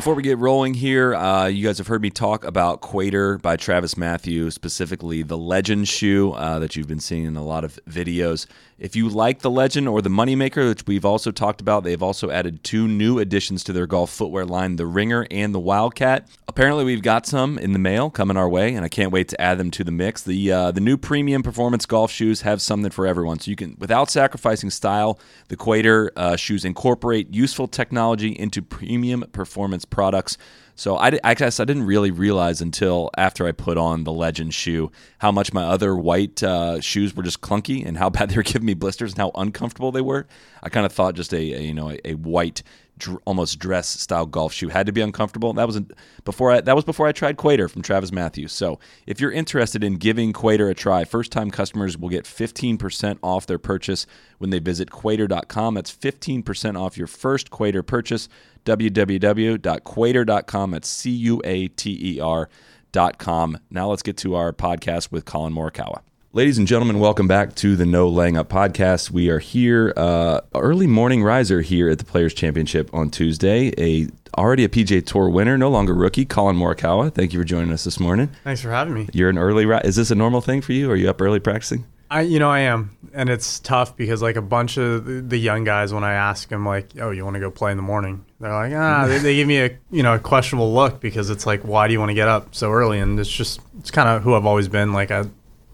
Before we get rolling here, uh, you guys have heard me talk about Cuater by Travis Mathew, specifically the Legend shoe uh, that you've been seeing in a lot of videos. If you like the Legend or the Moneymaker, which we've also talked about, they've also added two new additions to their golf footwear line, the Ringer and the Wildcat. Apparently, we've got some in the mail coming our way, and I can't wait to add them to the mix. The uh, the new premium performance golf shoes have something for everyone, so you can, without sacrificing style, the Cuater uh, shoes incorporate useful technology into premium performance products. So I, I guess I didn't really realize until after I put on the Legend shoe how much my other white uh, shoes were just clunky and how bad they were giving me blisters and how uncomfortable they were. I kind of thought just a, a you know a, a white dr- almost dress style golf shoe had to be uncomfortable. That wasn't before I that was before I tried Cuater from Travis Matthews. So if you're interested in giving Cuater a try, first time customers will get 15% off their purchase when they visit Cuater.com. That's 15% off your first Quater purchase. www.cuater.com. That's C U A T E R dot com. Now let's get to our podcast with Collin Morikawa. Ladies and gentlemen, welcome back to the No Laying Up podcast. We are here, uh, early morning riser here at the Players Championship on Tuesday. A already a PGA Tour winner, no longer rookie, Collin Morikawa. Thank you for joining us this morning. Thanks for having me. You're an early. Ri- Is this a normal thing for you? Are you up early practicing? I, you know, I am, and it's tough because like a bunch of the young guys, when I ask them like, "Oh, you want to go play in the morning?" They're like, "Ah," they, they give me a you know a questionable look because it's like, "Why do you want to get up so early?" And it's just it's kind of who I've always been. Like I,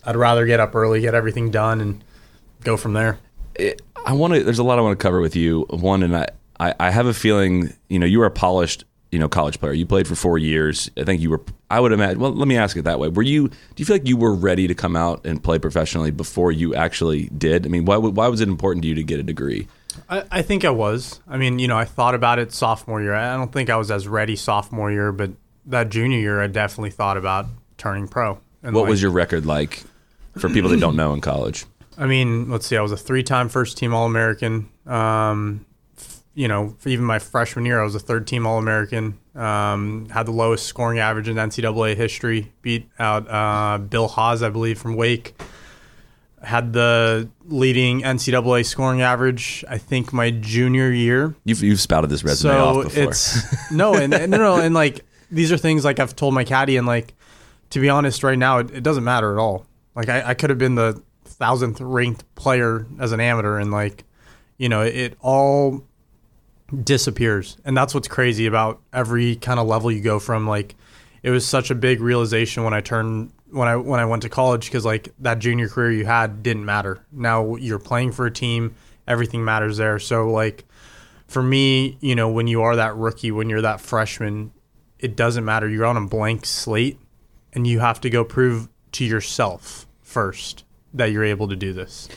I'd rather get up early, get everything done, and go from there. it, I want to. There's a lot I want to cover with you. One, and I, I, I have a feeling. You know, you were a polished, you know, college player. You played for four years. I think you were. I would imagine. Well, let me ask it that way. Were you? Do you feel like you were ready to come out and play professionally before you actually did? I mean, why? Why was it important to you to get a degree? I, I think I was. I mean, you know, I thought about it sophomore year. I don't think I was as ready sophomore year, but that junior year, I definitely thought about turning pro. And What like- was your record like for people that don't know in college? I mean, let's see. I was a three-time first-team All-American. Um, f- you know, even my freshman year, I was a third-team All-American. Um, had the lowest scoring average in NCAA history. Beat out uh, Bill Haas, I believe, from Wake. Had the leading NCAA scoring average. I think my junior year. You've you've spouted this resume so off before. it's no, and, and no, no, and like these are things like I've told my caddy, and like to be honest, right now it, it doesn't matter at all. Like I, I could have been the thousandth ranked player as an amateur, and like you know, it all disappears, and that's what's crazy about every kind of level you go from. Like it was such a big realization when I turned when I when I went to college because like that junior career you had didn't matter. Now you're playing for a team, everything matters there. So like for me, you know, when you are that rookie, when you're that freshman, it doesn't matter. You're on a blank slate and you have to go prove to yourself first that you're able to do this.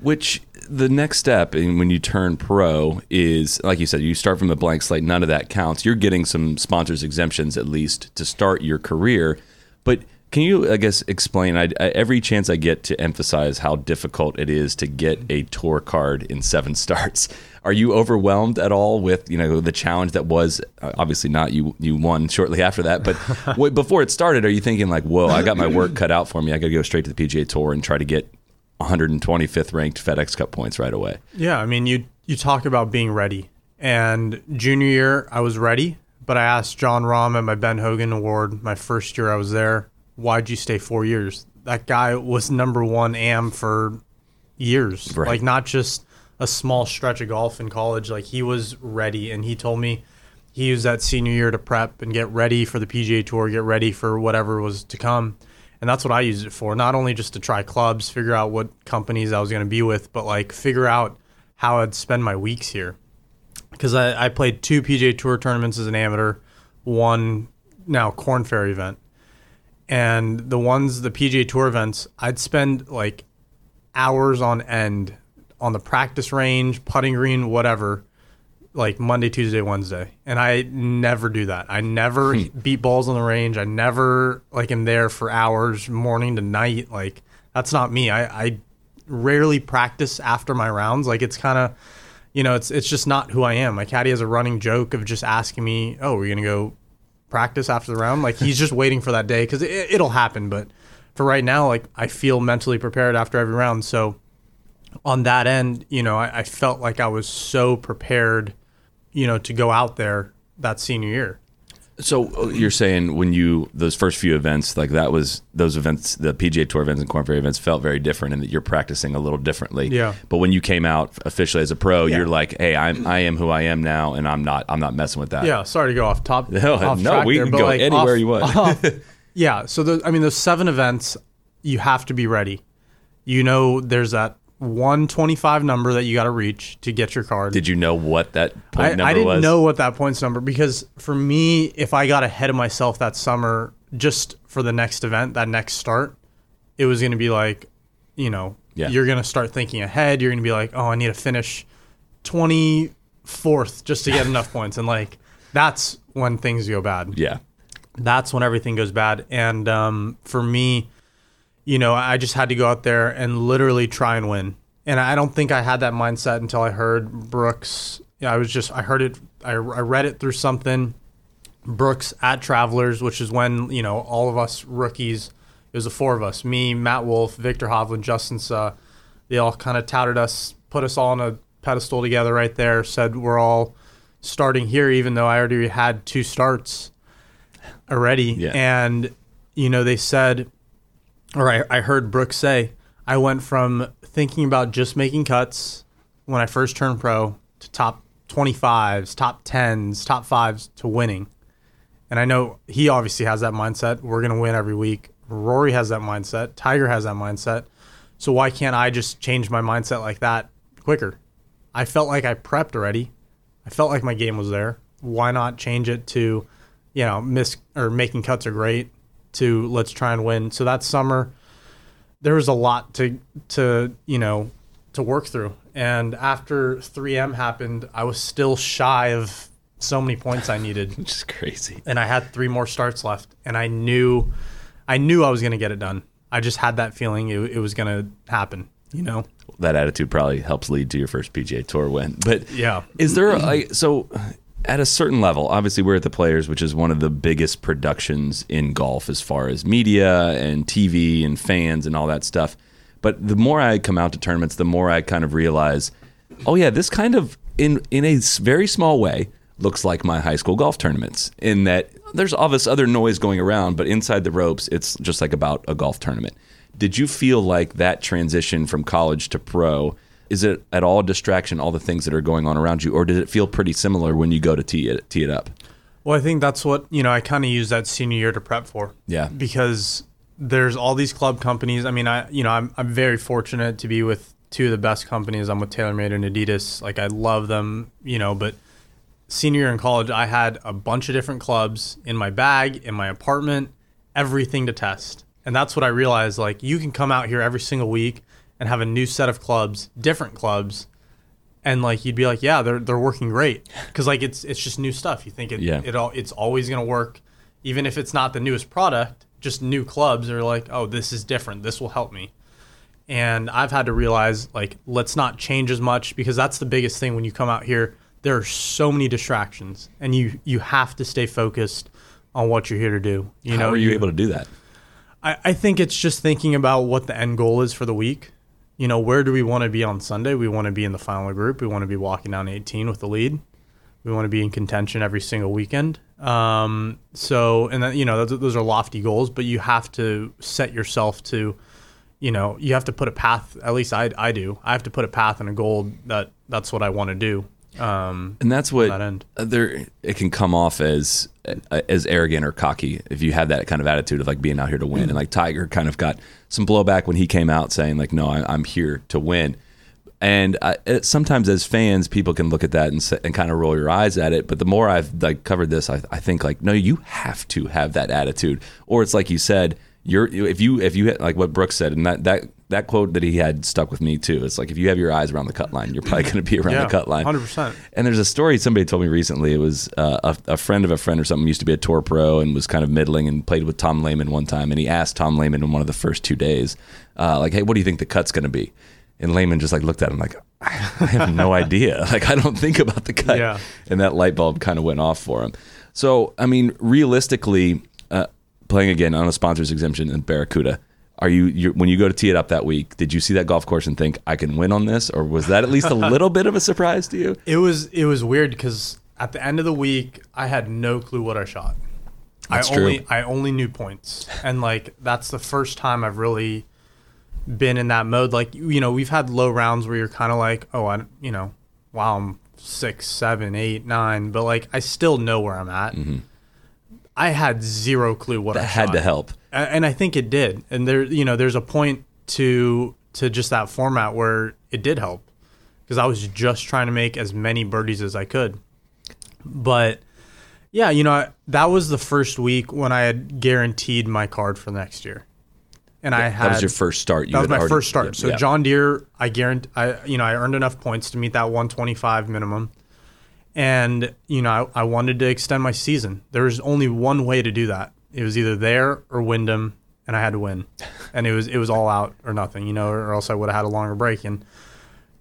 Which the next step when you turn pro is, like you said, you start from a blank slate. None of that counts. You're getting some sponsors exemptions at least to start your career. But can you, I guess, explain? I, I, every chance I get to emphasize how difficult it is to get a tour card in seven starts. Are you overwhelmed at all with you know the challenge that was uh, obviously not you you won shortly after that, but w- before it started, are you thinking like, whoa, I got my work cut out for me. I got to go straight to the PGA Tour and try to get 125th ranked FedEx Cup points right away. Yeah, I mean, you you talk about being ready. And junior year, I was ready, but I asked Jon Rahm at my Ben Hogan Award my first year I was there, why'd you stay four years? That guy was number one am for years, Right. like not just a small stretch of golf in college. Like he was ready, and he told me he used that senior year to prep and get ready for the PGA Tour, get ready for whatever was to come. And that's what I used it for. Not only just to try clubs, figure out what companies I was going to be with, but like figure out how I'd spend my weeks here. Because I, I played two PGA Tour tournaments as an amateur, one now Korn Ferry event. And the ones, the PGA Tour events, I'd spend like hours on end on the practice range, putting green, whatever, like Monday, Tuesday, Wednesday. And I never do that. I never hmm. beat balls on the range. I never like am there for hours, morning to night. Like that's not me. I, I rarely practice after my rounds. Like it's kind of, you know, it's it's just not who I am. My caddy has a running joke of just asking me, "Oh, we're gonna go practice after the round?" Like he's just waiting for that day because it, it'll happen. But for right now, like I feel mentally prepared after every round. So on that end, you know, I, I felt like I was so prepared, you know, to go out there that senior year. So uh, you're saying when you those first few events, like that was those events, the PGA Tour events and Korn Ferry events felt very different, and that you're practicing a little differently. Yeah. But when you came out officially as a pro, Yeah. you're like, hey, I'm I am who I am now, and I'm not I'm not messing with that. Yeah, sorry to go off top. No, off no, we there, can go like, anywhere off- you want. off- yeah, so the, I mean, those seven events, you have to be ready. You know, there's that 125 number that you got to reach to get your card. Did you know what that point I, number I didn't was? know what that points number because for me, if I got ahead of myself that summer just for the next event, that next start, it was going to be like, you know, Yeah. you're going to start thinking ahead. You're going to be like, oh, I need to finish 24th just to get enough points. And like, that's when things go bad Yeah. that's when everything goes bad. And um, for me, you know, I just had to go out there and literally try and win. And I don't think I had that mindset until I heard Brooks. Yeah, I was just I heard it. I, I read it through something. Brooks at Travelers, which is when you know all of us rookies. It was the four of us: me, Matt Wolff, Viktor Hovland, Justin Suh. They all kind of touted us, put us all on a pedestal together right there. Said we're all starting here, even though I already had two starts already. Yeah. And, you know, they said, or I, I heard Brooks say, I went from thinking about just making cuts when I first turned pro to top 25s, top 10s, top fives to winning. And I know he obviously has that mindset. We're going to win every week. Rory has that mindset. Tiger has that mindset. So why can't I just change my mindset like that quicker? I felt like I prepped already. I felt like my game was there. Why not change it to, you know, miss or making cuts are great to let's try and win. So that summer there was a lot to to, you know, to work through. And after 3M happened, I was still shy of so many points I needed Which is crazy. and I had three more starts left, and I knew, I knew I was going to get it done. I just had that feeling it, it was going to happen. You know? That attitude probably helps lead to your first PGA Tour win. But Yeah. is there like so at a certain level? Obviously, we're at the Players, which is one of the biggest productions in golf as far as media and TV and fans and all that stuff. But the more I come out to tournaments, the more I kind of realize, oh yeah, this kind of in in a very small way looks like my high school golf tournaments in that there's all this other noise going around, but inside the ropes, it's just like about a golf tournament. Did you feel like that transition from college to pro? Is it at all a distraction, all the things that are going on around you, or did it feel pretty similar when you go to tee it, tee it up? Well, I think that's what you know. I kind of use that senior year to prep for. Yeah. Because there's all these club companies. I mean, I you know I'm I'm very fortunate to be with two of the best companies. I'm with TaylorMade and Adidas. Like I love them. You know, but senior year in college, I had a bunch of different clubs in my bag, in my apartment, everything to test. And that's what I realized. Like, you can come out here every single week and have a new set of clubs, different clubs, and like you'd be like, yeah, they're they're working great because like it's it's just new stuff. You think it Yeah. it all it's always gonna work, even if it's not the newest product. Just new clubs are like, oh, this is different. This will help me and I've had to realize like let's not change as much because that's the biggest thing when you come out here. There are so many distractions, and you you have to stay focused on what you're here to do. You How know, are you able to do that? I, I think it's just thinking about what the end goal is for the week. You know, where do we want to be on Sunday? We want to be in the final group. We want to be walking down 18 with the lead. We want to be in contention every single weekend. Um, so, and then, you know, those, those are lofty goals, but you have to set yourself to, you know, you have to put a path. At least I, I do. I have to put a path and a goal that that's what I want to do. Um, And that's what that there it can come off as as arrogant or cocky if you have that kind of attitude of like being out here to win. And like Tiger kind of got some blowback when he came out saying like, "No, I, I'm here to win." And I, it, sometimes as fans, people can look at that and, and kind of roll your eyes at it. But the more I've like covered this, I, I think like, no, you have to have that attitude, or it's like you said, you're if you if you like what Brooks said, and that that that quote that he had stuck with me too. It's like if you have your eyes around the cut line, you're probably going to be around Yeah, the cut line. 100%. And there's a story somebody told me recently. It was uh, a, a friend of a friend or something used to be a tour pro and was kind of middling and played with Tom Lehman one time. And he asked Tom Lehman in one of the first two days, uh, like, "Hey, what do you think the cut's going to be?" And Lehman just like looked at him like, I have no idea. Like I don't think about the cut. Yeah. And that light bulb kind of went off for him. So I mean, realistically, uh, playing again on a sponsors exemption in Barracuda. Are you when you go to tee it up that week? Did you see that golf course and think I can win on this, or was that at least a little bit of a surprise to you? It was it was weird because at the end of the week I had no clue what I shot. That's I true. only I only knew points, and like that's the first time I've really been in that mode. Like you know we've had low rounds where you're kind of like oh I you know wow I'm six seven eight nine, but like I still know where I'm at. Mm-hmm. I had zero clue what. That I had shot. to help. And I think it did. And there, you know, there's a point to to just that format where it did help because I was just trying to make as many birdies as I could. But yeah, you know, I- that was the first week when I had guaranteed my card for next year, and I had That was your first start. You that was my already- first start. yeah, so yeah. John Deere, I guarantee, I you know, I earned enough points to meet that 125 minimum, and you know, I, I wanted to extend my season. There was only one way to do that. It was either there or Wyndham, and I had to win, and it was it was all out or nothing, you know, or else I would have had a longer break, and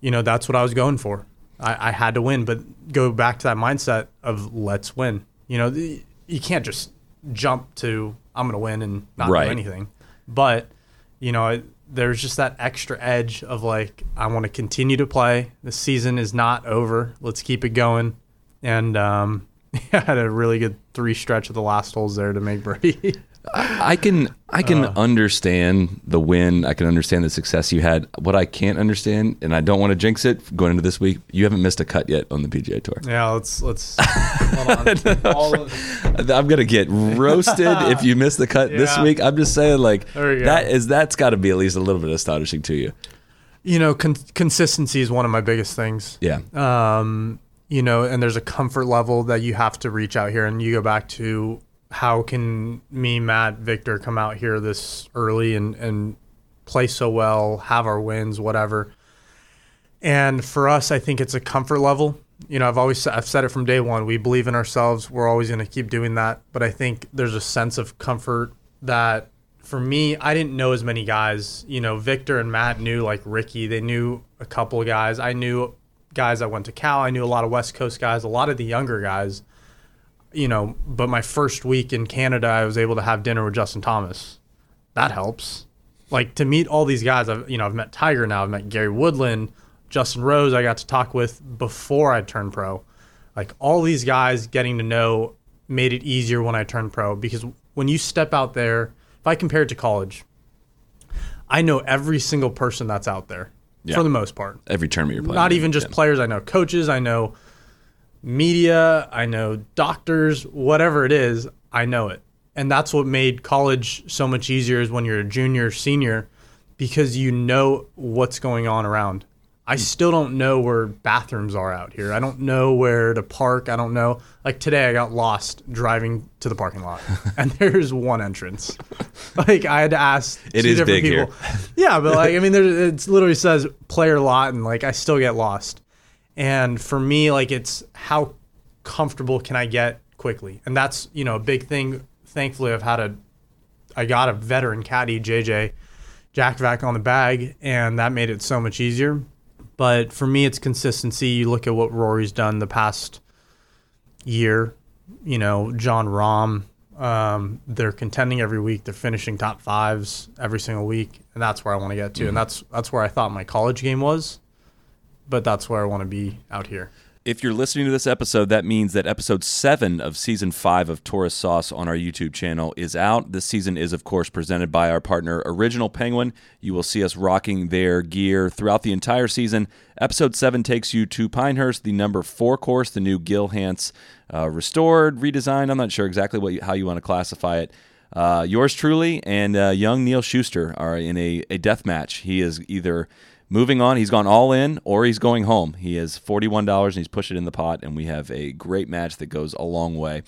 you know, that's what I was going for. I, I had to win, but go back to that mindset of let's win. You know, the, you can't just jump to I'm going to win and not Right. do anything. But you know, it, there's just that extra edge of like I want to continue to play. The season is not over. Let's keep it going. And um, I had a really good three stretch of the last holes there to make birdie. I can I can Uh. understand the win. I can understand the success you had. What I can't understand, and I don't want to jinx it going into this week, you haven't missed a cut yet on the PGA Tour. yeah, let's let's hold on. All of- I'm gonna get roasted if you miss the cut this week. I'm just saying, like There you go. that is that's got to be at least a little bit astonishing to you. you know, con- consistency is one of my biggest things. Yeah, um, you know, and there's a comfort level that you have to reach out here. And you go back to how can me, Matt, Viktor come out here this early and, and play so well, have our wins, whatever. And for us, I think it's a comfort level. You know, I've always I've said it from day one. We believe in ourselves. We're always going to keep doing that. But I think there's a sense of comfort that for me, I didn't know as many guys. You know, Viktor and Matt knew like Ricky. They knew a couple of guys. I knew guys that went to Cal. I knew a lot of West Coast guys, a lot of the younger guys. You know, but my first week in Canada, I was able to have dinner with Justin Thomas. That helps. Like to meet all these guys, I've you know I've met Tiger now. I've met Gary Woodland, Justin Rose. I got to talk with before I turned pro. Like all these guys, getting to know made it easier when I turned pro because when you step out there, if I compare it to college, I know every single person that's out there Yeah. for the most part. every tournament you're playing. Not even just Yeah. players. I know coaches. I know media. I know doctors. Whatever it is, I know it. And that's what made college so much easier is when you're a junior, senior, because you know what's going on around. I still don't know where bathrooms are out here. I don't know where to park. I don't know. Like today, I got lost driving to the parking lot, and there's one entrance. Like I had to ask. It two is different big here. people. Yeah, but like I mean, there it literally says player lot, and like I still get lost. And for me, like it's how comfortable can I get quickly, and that's you know a big thing. Thankfully, I've had a, I got a veteran caddy, JJ, Jakovac on the bag, and that made it so much easier. But for me, it's consistency. You look at what Rory's done the past year. You know, Jon Rahm. Um, they're contending every week. They're finishing top fives every single week, and that's where I want to get to. And that's that's where I thought my college game was, but that's where I want to be out here. If you're listening to this episode, that means that episode seven of season five of Tourney Sauce on our YouTube channel is out. This season is, of course, presented by our partner, Original Penguin. You will see us rocking their gear throughout the entire season. Episode seven takes you to Pinehurst, the number four course, the new Gil Hanse uh, restored, redesigned. I'm not sure exactly what you, how you want to classify it. Uh, yours truly and uh, young Neil Schuster are in a, a death match. He is either moving on, he's gone all in, or he's going home. He is $41 and he's pushed it in the pot, and we have a great match that goes a long way.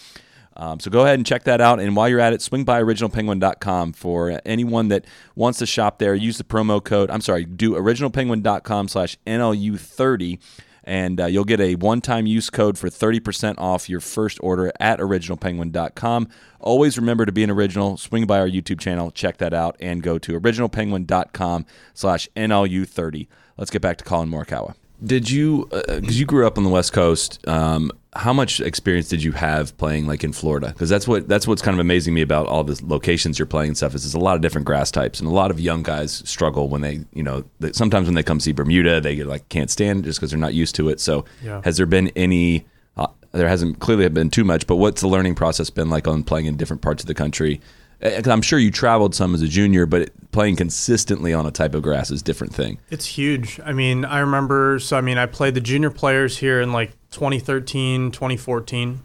Um, so go ahead and check that out. And while you're at it, swing by originalpenguin.com for anyone that wants to shop there. Use the promo code, I'm sorry, do originalpenguin.com slash NLU30 and uh, you'll get a one-time use code for 30% off your first order at originalpenguin.com. Always remember to be an original. Swing by our YouTube channel, check that out, and go to originalpenguin.com slash NLU30. Let's get back to Collin Morikawa. Did you, because you grew up on the West Coast, um, how much experience did you have playing like in Florida? Because that's what that's what's kind of amazing me about all the locations you're playing and stuff is there's a lot of different grass types and a lot of young guys struggle when they you know they, sometimes when they come see Bermuda they get like can't stand it just because they're not used to it. So Yeah. has there been any? Uh, there hasn't clearly been too much, but what's the learning process been like on playing in different parts of the country? Uh, 'cause I'm sure you traveled some as a junior, but playing consistently on a type of grass is a different thing. It's huge. I mean, I remember, so I mean, I played the junior players here in like 2013, 2014.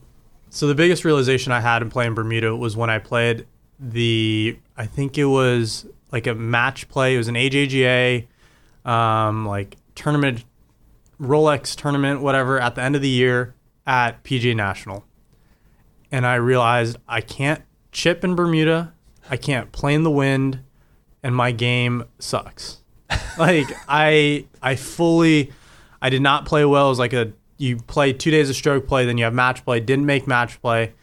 So the biggest realization I had in playing Bermuda was when I played the, I think it was like a match play. It was an AJGA, um, like tournament, Rolex tournament, whatever, at the end of the year at PGA National. And I realized I can't chip in Bermuda. I can't play in the wind and my game sucks. like I I fully I did not play well. It was like a you play two days of stroke play, then you have match play. Didn't make match play,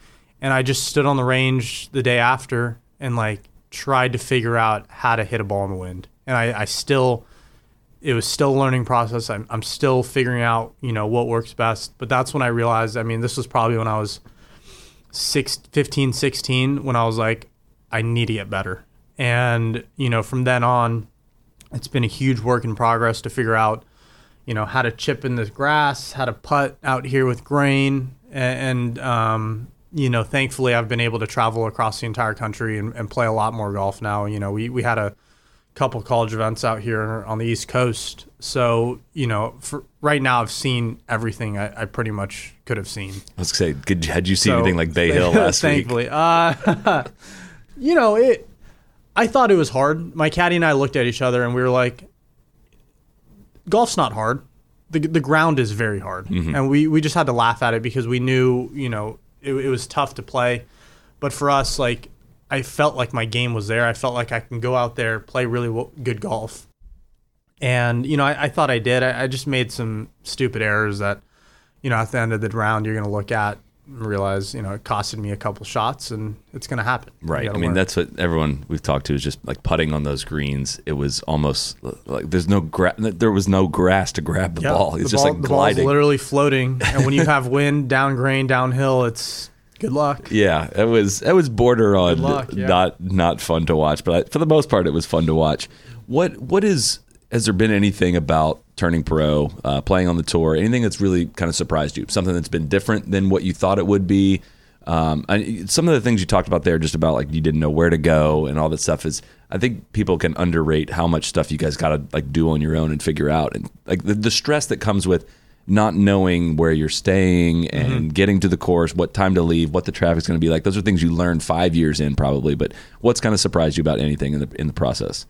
and I just stood on the range the day after and like tried to figure out how to hit a ball in the wind. And I, I still it was still a learning process. I'm, I'm still figuring out, you know, what works best. But that's when I realized, I mean, this was probably when I was six, 15, 16, when I was like, I need to get better. And, you know, from then on, it's been a huge work in progress to figure out, you know, how to chip in the grass, how to putt out here with grain. And, and um, you know, thankfully, I've been able to travel across the entire country and, and play a lot more golf now. You know, we, we had a couple college events out here on the East Coast. So, you know, for right now, I've seen everything I, I pretty much could have seen. Let's say, could, had you seen So, anything like Bay Hill last week? thankfully. Uh, you know, it. I thought it was hard. My caddy and I looked at each other and we were like, "Golf's not hard. the The ground is very hard." Mm-hmm. And we we just had to laugh at it because we knew, you know, it, it was tough to play. But for us, like, I felt like my game was there. I felt like I can go out there, play really w- good golf. And you know, I, I thought I did. I, I just made some stupid errors that, you know, at the end of the round, you're going to look at and realize, you know, it costed me a couple shots, and it's going to happen. Right. I mean, learn. that's what everyone we've talked to is just like putting on those greens. It was almost like there's no gra- there was no grass to grab the ball. It's the just ball- like the gliding. literally floating, and when you have wind down grain downhill, it's good luck. Yeah, it was it was border on luck, yeah. not not fun to watch, but I, for the most part, it was fun to watch. What what is has there been anything about turning pro, uh, playing on the tour, anything that's really kind of surprised you? Something that's been different than what you thought it would be? Um, I, some of the things you talked about there, just about like you didn't know where to go and all that stuff, is I think people can underrate how much stuff you guys got to like do on your own and figure out, and like the, the stress that comes with not knowing where you're staying and mm-hmm. getting to the course, what time to leave, what the traffic's going to be like. Those are things you learn five years in probably. But what's kind of surprised you about anything in the in the process?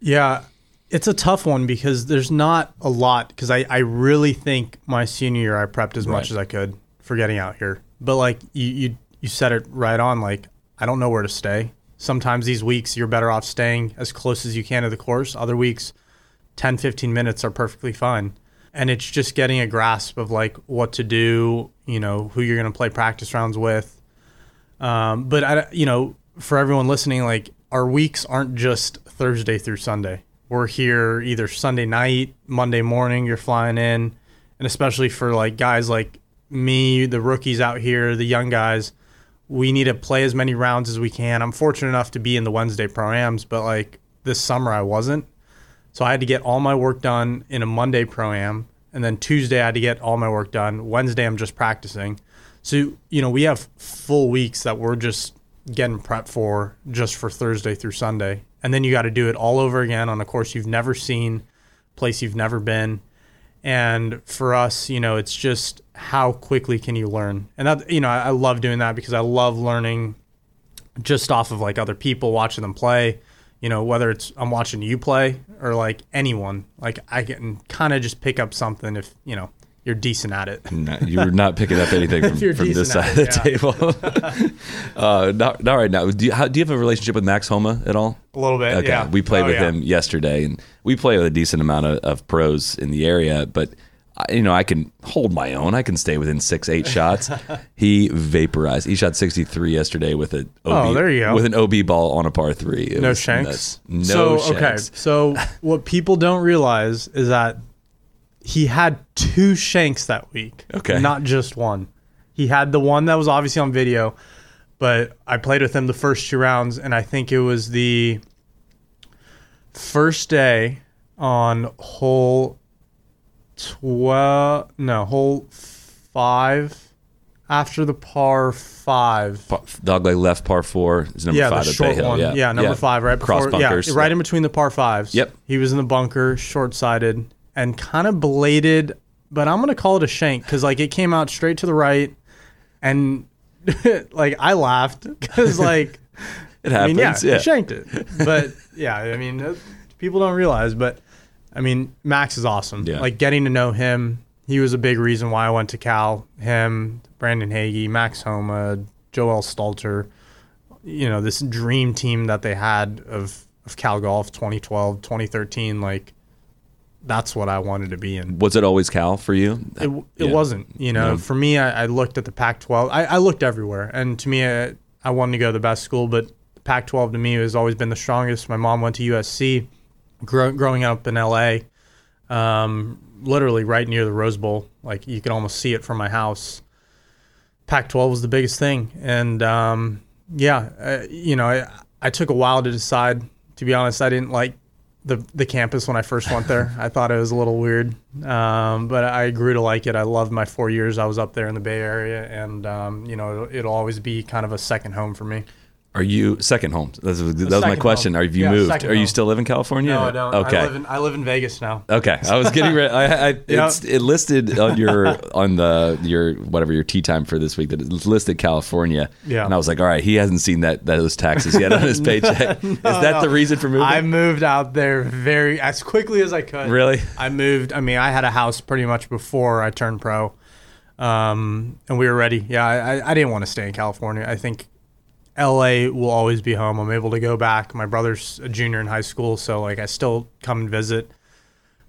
Yeah, it's a tough one because there's not a lot. Because I, I really think my senior year I prepped as much as I could for getting out here. But like you, you you said it right on. Like I don't know where to stay. Sometimes these weeks you're better off staying as close as you can to the course. Other weeks, 10, 15 minutes are perfectly fine. And it's just getting a grasp of like what to do. You know who you're going to play practice rounds with. Um, but I, you know, for everyone listening, like our weeks aren't just Thursday through Sunday. We're here either Sunday night, Monday morning. You're flying in, and especially for like guys like me, the rookies out here, the young guys, we need to play as many rounds as we can. I'm fortunate enough to be in the Wednesday proams, but like this summer I wasn't. So I had to get all my work done in a Monday pro am, and then Tuesday I had to get all my work done. Wednesday I'm just practicing. So you know we have full weeks that we're just getting prepped for just for Thursday through Sunday, and then you got to do it all over again on a course you've never seen, place you've never been. And for us, you know, it's just how quickly can you learn? And that, you know, I, I love doing that because I love learning just off of like other people watching them play you know whether it's i'm watching you play or like anyone like i can kind of just pick up something if you know you're decent at it No, you're not picking up anything from, from this side at of the it, table. uh, not, not right now. Do you, how, do you have a relationship with Max Homa at all? a little bit yeah we played Oh, with yeah. him yesterday, and we play with a decent amount of, of pros in the area. But I- you know, I can hold my own. I can stay within six, eight shots. he vaporized. He shot 63 yesterday with a OB, Oh, there you go. with an OB ball on a par three. It No shanks. nuts. No so, Okay. So what people don't realize is that he had two shanks that week. Okay. Not just one. He had the one that was obviously on video, but I played with him the first two rounds, and I think it was the first day on hole twelve. No, hole five. After the par five, Pa- Dogleg left par four is number yeah, five the short Hill. one. Yeah, number five, right Cross before, bunkers. yeah, right in between the par fives. Yep. He was in the bunker, short sided, and kind of bladed, but I'm gonna call it a shank because like it came out straight to the right, and like I laughed because like It I mean yeah, happens. yeah. he shanked it, but yeah, I mean uh, people don't realize, but I mean Max is awesome. Yeah. Like getting to know him, he was a big reason why I went to Cal. Him, Brandon Hagy, Max Homa, Joel Stalter you know this dream team that they had of of Cal Golf 2012 2013 like that's what I wanted to be in Was it always Cal for you? it, it Yeah. wasn't you know No. for me I, I looked at the Pac 12 I, I looked everywhere and to me I, I wanted to go to the best school but the Pac 12 to me has always been the strongest my mom went to USC Grow, growing up in LA um, literally right near the Rose Bowl like you could almost see it from my house Pac 12 was the biggest thing. And um, yeah, uh, you know, I, I took a while to decide. To be honest, I didn't like the, the campus when I first went there. I thought it was a little weird. Um, but I grew to like it. I loved my four years I was up there in the Bay Area. And, um, you know, it'll, it'll always be kind of a second home for me. Are you second home? That was, that was my question. home. Are you Yeah, moved? Are you still live in California? No, I don't. Okay. I live in, I live in Vegas now. Okay, I was getting ready. I, I, it's, it listed on your on the your whatever your tea time for this week that it's listed California. Yeah. and I was like, all right, he hasn't seen that those taxes yet on his paycheck. Is that the reason for moving? I moved out there very as quickly as I could. Really? I moved. I mean, I had a house pretty much before I turned pro, um, and we were ready. Yeah, I, I didn't want to stay in California. I think L.A. will always be home. I'm able to go back. My brother's a junior in high school, so like I still come and visit.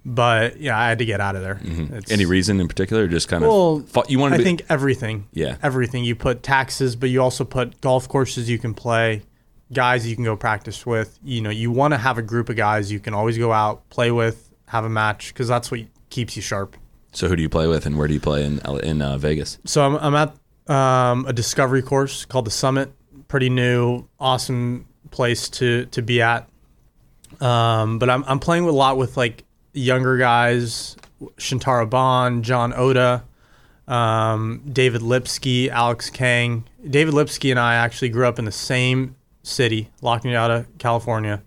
But yeah, I had to get out of there. Mm-hmm. Any reason in particular? Or just kind of well, fo- you want I to be, think everything. Yeah. Everything. You put taxes, but you also put golf courses you can play, guys you can go practice with. You know, you want to have a group of guys you can always go out, play with, have a match, because that's what keeps you sharp. So who do you play with, and where do you play in in uh, Vegas? So I'm, I'm at um, a discovery course called the Summit. Pretty new, awesome place to to be at. Um, but I'm I'm playing a lot with like younger guys, Shintaro Ban, John Oda, um, David Lipsky, Alex Kang. David Lipsky and I actually grew up in the same city, La Cañada, California.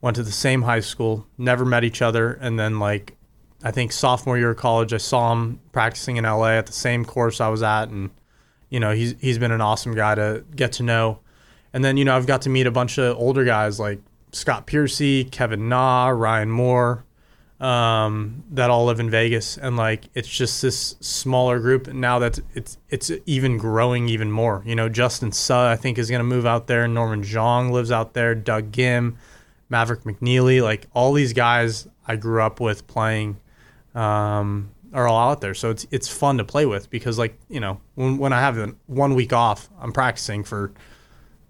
Went to the same high school, never met each other, and then like I think sophomore year of college, I saw him practicing in LA at the same course I was at, and you know he's he's been an awesome guy to get to know. And then you know I've got to meet a bunch of older guys like Scott Piercy, Kevin Na, Ryan Moore, um, that all live in Vegas, and like it's just this smaller group. Now that it's it's even growing even more. You know Justin Suh I think is going to move out there. Norman Xiong lives out there. Doug Gim, Maverick McNealy, like all these guys I grew up with playing um, are all out there. So it's it's fun to play with because like you know when when I have an- one week off, I'm practicing for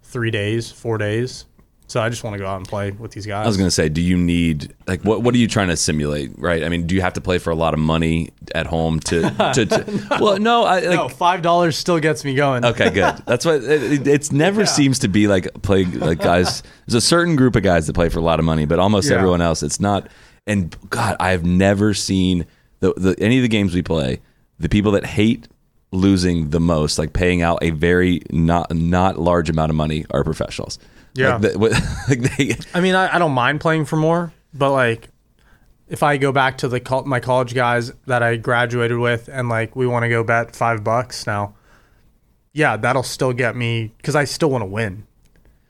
three days, four days. So I just want to go out and play with these guys. I was going to say, do you need like what? What are you trying to simulate? Right? I mean, do you have to play for a lot of money at home to? to, to Well, no. I, like, no, five dollars still gets me going. Okay, good. That's what it, it- it's never seems to be like play like guys. There's a certain group of guys that play for a lot of money, but almost Yeah. everyone else, it's not. And God, I've never seen the, the any of the games we play. The people that hate losing the most, like paying out a very not not large amount of money, are professionals. Yeah. like, the, what- like they, I mean, I, I don't mind playing for more, but like, if I go back to the my college guys that I graduated with, and like we want to go bet five bucks now, yeah, that'll still get me because I still want to win.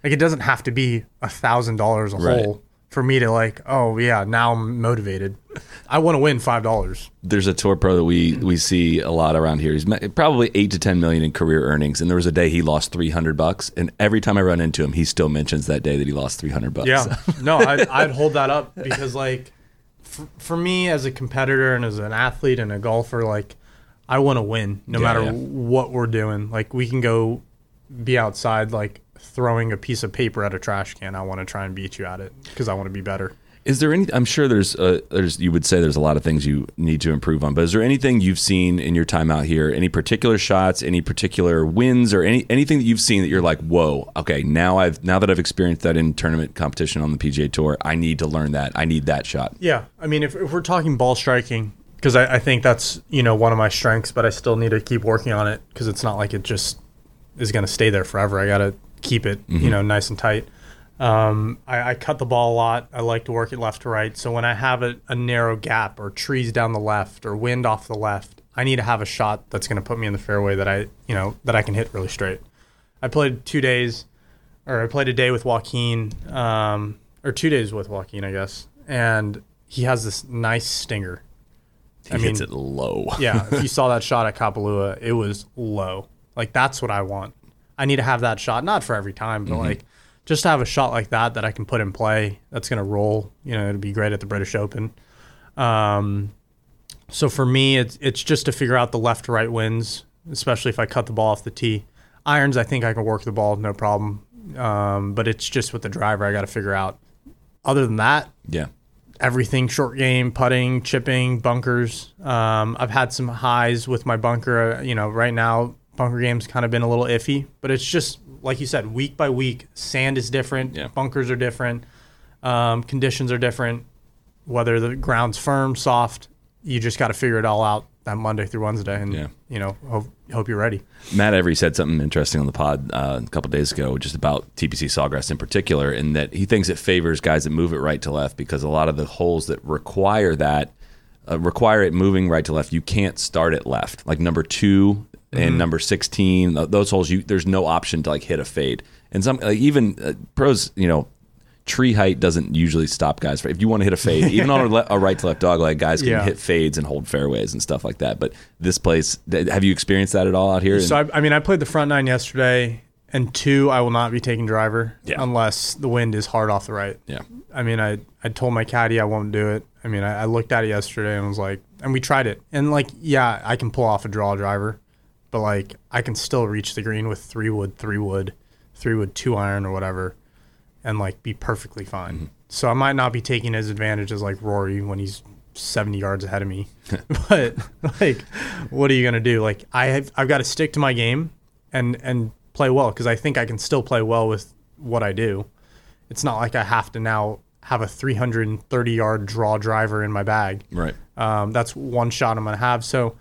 Like, it doesn't have to be a thousand dollars a hole for me to like. Oh yeah, now I'm motivated. I want to win five dollars. there's a tour pro that we we see a lot around here. He's probably eight to ten million in career earnings, and there was a day he lost three hundred bucks. And every time I run into him, he still mentions that day that he lost three hundred bucks. Yeah, no, I'd, I'd hold that up because like for, for me as a competitor and as an athlete and a golfer, like I want to win no Yeah, matter yeah. what we're doing. Like we can go be outside, like throwing a piece of paper at a trash can. I want to try and beat you at it because I want to be better. Is there any? I'm sure there's uh, there's you would say there's a lot of things you need to improve on, but is there anything you've seen in your time out here? Any particular shots? Any particular wins? Or any anything that you've seen that you're like, whoa, okay, now I've now that I've experienced that in tournament competition on the PGA Tour, I need to learn that. I need that shot. Yeah, I mean, if, if we're talking ball striking, because I, I think that's you know one of my strengths, but I still need to keep working on it because it's not like it just is going to stay there forever. I got to keep it you know nice and tight. Um, I, I cut the ball a lot. I like to work it left to right. So when I have a, a narrow gap or trees down the left or wind off the left, I need to have a shot that's going to put me in the fairway that I you know that I can hit really straight. I played two days, or I played a day with Joaquin, um, or two days with Joaquin, I guess, and he has this nice stinger. He hits it low. Yeah, if you saw that shot at Kapalua, it was low. Like that's what I want. I need to have that shot, not for every time, but like just to have a shot like that that I can put in play. That's gonna roll. You know, it'd be great at the British Open. Um, so for me, it's it's just to figure out the left to right wins, especially if I cut the ball off the tee. Irons, I think I can work the ball no problem. Um, but it's just with the driver, I got to figure out. Other than that, yeah. everything short game, putting, chipping, bunkers. Um, I've had some highs with my bunker. Uh, You know, right now bunker game's kind of been a little iffy, but it's just like you said, week by week, sand is different, Yeah. bunkers are different, um, conditions are different. Whether the ground's firm, soft, you just got to figure it all out that Monday through Wednesday, and Yeah. you know, hope hope you're ready. Matt Every said something interesting on the pod uh, a couple days ago, just about TPC Sawgrass in particular, in that he thinks it favors guys that move it right to left because a lot of the holes that require that uh, require it moving right to left, you can't start it left. Like number two and number sixteen, those holes, you there's no option to like hit a fade. And some like even uh, pros, you know. Tree height doesn't usually stop guys. If you want to hit a fade, even on a, le- a right to left dog leg, guys can Yeah. hit fades and hold fairways and stuff like that. But this place, th- have you experienced that at all out here? So I, I mean, I played the front nine yesterday, and two, I will not be taking driver Yeah. unless the wind is hard off the right. yeah. I mean, I, I told my caddy I won't do it. I mean, I, I looked at it yesterday and was like, and we tried it. And like, yeah, I can pull off a draw driver, but like, I can still reach the green with three wood, three wood, three wood, two iron or whatever, and like be perfectly fine. So I might not be taking as advantage as like Rory when he's 70 yards ahead of me. but like, what are you going to do? Like, I have, I've got to stick to my game and, and play well because I think I can still play well with what I do it's not like I have to now have a 330 yard draw driver in my bag. Right. Um, that's one shot I'm going to have. So,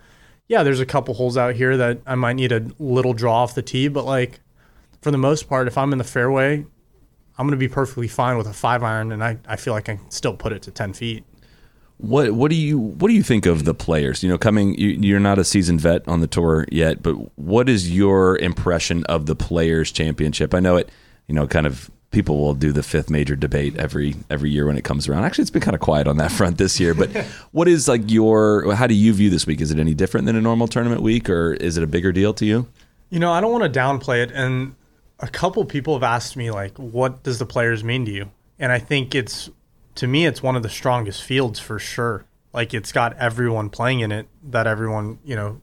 yeah, there's a couple holes out here that I might need a little draw off the tee, but like for the most part, if I'm in the fairway, I'm going to be perfectly fine with a five iron, and I, I feel like I can still put it to 10 feet. What what do you what do you think of the players? You know, coming you, you're not a seasoned vet on the tour yet, but what is your impression of the Players Championship? I know it. You know, kind of people will do the fifth major debate every every year when it comes around. Actually, it's been kind of quiet on that front this year. But what is like your? How do you view this week? Is it any different than a normal tournament week, or is it a bigger deal to you? You know, I don't want to downplay it. And a couple people have asked me, like, what does the players mean to you? And I think it's, to me, it's one of the strongest fields for sure. Like, it's got everyone playing in it that everyone, you know,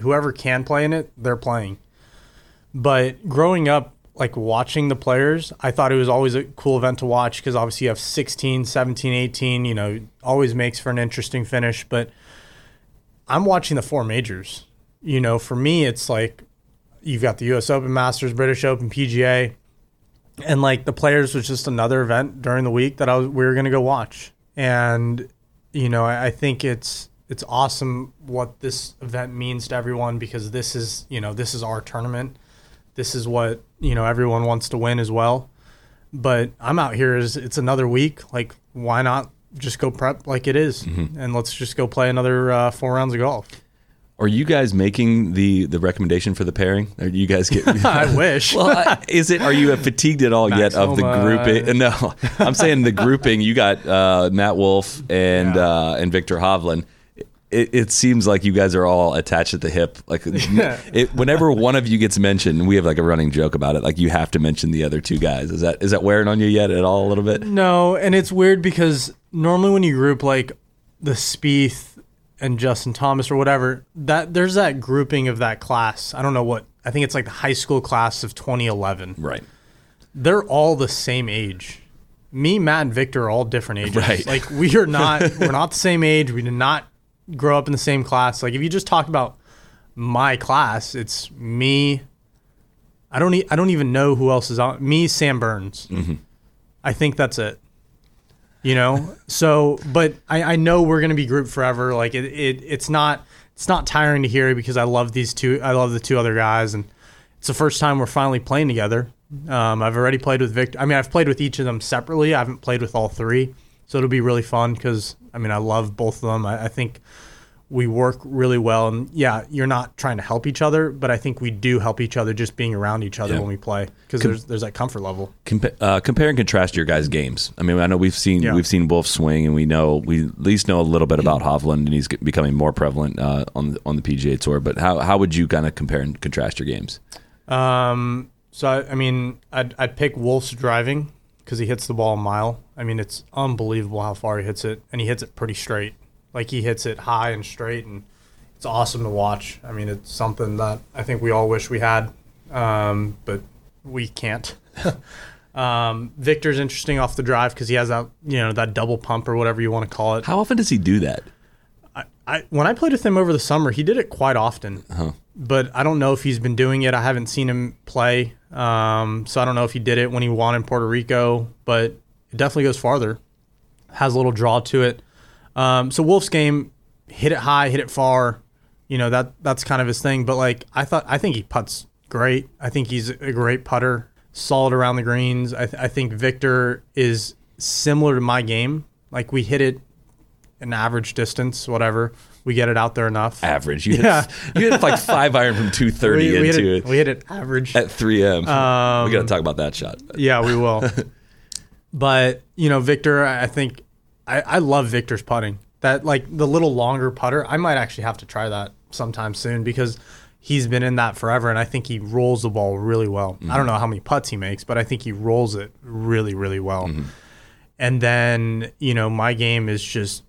whoever can play in it, they're playing. But growing up, like watching the players, I thought it was always a cool event to watch because obviously you have 16, 17, 18, you know, always makes for an interesting finish. But I'm watching the four majors. You know, for me, it's like you've got the U.S. Open, Masters, British Open, PGA, and like the players was just another event during the week that I was we were gonna go watch. And you know, I, I think it's it's awesome what this event means to everyone because this is you know this is our tournament. This is what you know everyone wants to win as well. But I'm out here as it's another week. Like, why not just go prep like it is? and let's just go play another uh, four rounds of golf. Are you guys making the the recommendation for the pairing? Are you guys get? I wish. Well, is it? Are you fatigued at all yet of the grouping? No, I'm saying the grouping. You got uh, Matt Wolff and Yeah. uh, and Viktor Hovland. It, it seems like you guys are all attached at the hip. Like, it, whenever one of you gets mentioned, we have like a running joke about it. Like, you have to mention the other two guys. Is that is that wearing on you yet at all? A little bit. No, and it's weird because normally when you group like the Spieth and Justin Thomas or whatever, that there's that grouping of that class. I don't know what I think it's like the high school class of 2011. Right. They're all the same age. Me, Matt, and Viktor are all different ages. Right. Like we are not we're not the same age. We did not grow up in the same class. Like if you just talk about my class, it's me. I don't. E- I don't even know who else is on. Me, Sam Burns. I think that's it. You know. So, but I, I know we're gonna be grouped forever. Like it, it. It's not. It's not tiring to hear because I love these two. I love the two other guys, and it's the first time we're finally playing together. Um, I've already played with Viktor. I mean, I've played with each of them separately. I haven't played with all three, so it'll be really fun because I mean, I love both of them. I, I think we work really well, and yeah, you're not trying to help each other, but I think we do help each other just being around each other Yeah. when we play because there's there's that comfort level. Compa- uh, compare and contrast your guys' games. I mean, I know we've seen Yeah. we've seen Wolff swing, and we know we at least know a little bit about Hovland, and he's becoming more prevalent uh, on the, on the PGA Tour. But how how would you kind of compare and contrast your games? Um, so I, I mean, I'd I'd pick Wolff's driving because he hits the ball a mile. I mean, it's unbelievable how far he hits it, and he hits it pretty straight. Like he hits it high and straight, and it's awesome to watch. I mean, it's something that I think we all wish we had, um, but we can't. um, Viktor's interesting off the drive because he has that you know that double pump or whatever you want to call it. How often does he do that? I when I played with him over the summer, he did it quite often. But I don't know if he's been doing it. I haven't seen him play, um, so I don't know if he did it when he won in Puerto Rico. But it definitely goes farther. Has a little draw to it. Um, so Wolff's game, hit it high, hit it far. You know that that's kind of his thing. But like I thought, I think he puts great. I think he's a great putter, solid around the greens. I, th- I think Viktor is similar to my game. Like we hit it an average distance, whatever. We get it out there enough. Average. You Yeah. hit, you hit like five iron from two thirty we, we hit into it, it we hit it average. at three m. Um, we got to talk about that shot. Yeah, we will. but you know, Viktor, I think I, I love Viktor's putting. That like the little longer putter. I might actually have to try that sometime soon because he's been in that forever, and I think he rolls the ball really well. I don't know how many putts he makes, but I think he rolls it really, really well. And then you know, my game is just